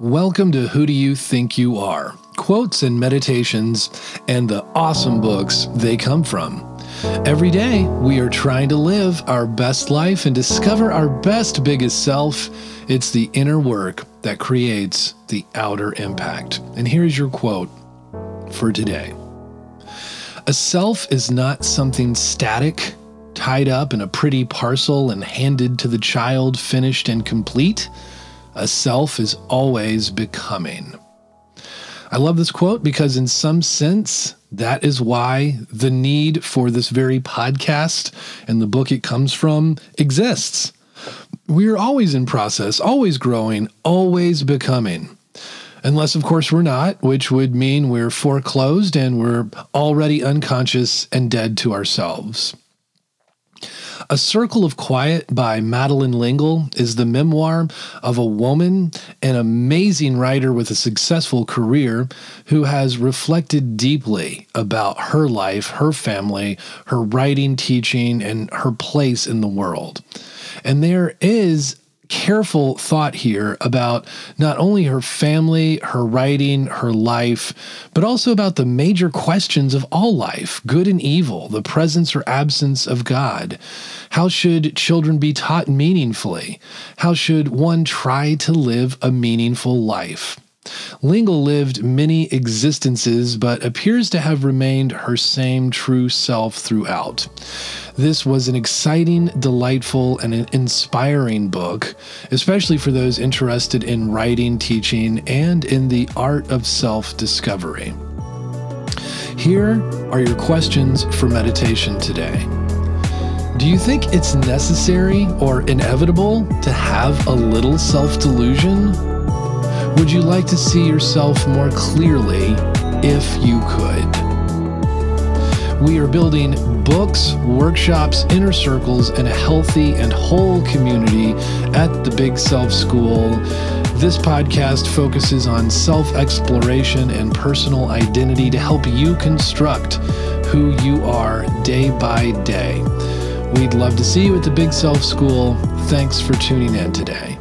Welcome to Who Do You Think You Are? Quotes and meditations and the awesome books they come from. Every day, we are trying to live our best life and discover our best, biggest self. It's the inner work that creates the outer impact. And here's your quote for today A self is not something static, tied up in a pretty parcel and handed to the child finished and complete. A self is always becoming. I love this quote because, in some sense, that is why the need for this very podcast and the book it comes from exists. We're always in process, always growing, always becoming. Unless, of course, we're not, which would mean we're foreclosed and we're already unconscious and dead to ourselves. A Circle of Quiet by Madeleine L'Engle is the memoir of a woman, an amazing writer with a successful career, who has reflected deeply about her life, her family, her writing, teaching, and her place in the world. And there is careful thought here about not only her family, her writing, her life, but also about the major questions of all life good and evil, the presence or absence of God. How should children be taught meaningfully? How should one try to live a meaningful life? L'Engle lived many existences, but appears to have remained her same true self throughout. This was an exciting, delightful, and an inspiring book, especially for those interested in writing, teaching, and in the art of self discovery. Here are your questions for meditation today. Do you think it's necessary or inevitable to have a little self delusion? Would you like to see yourself more clearly if you could? We are building books, workshops, inner circles, and a healthy and whole community at the Big Self School. This podcast focuses on self exploration and personal identity to help you construct who you are day by day. We'd love to see you at the Big Self School. Thanks for tuning in today.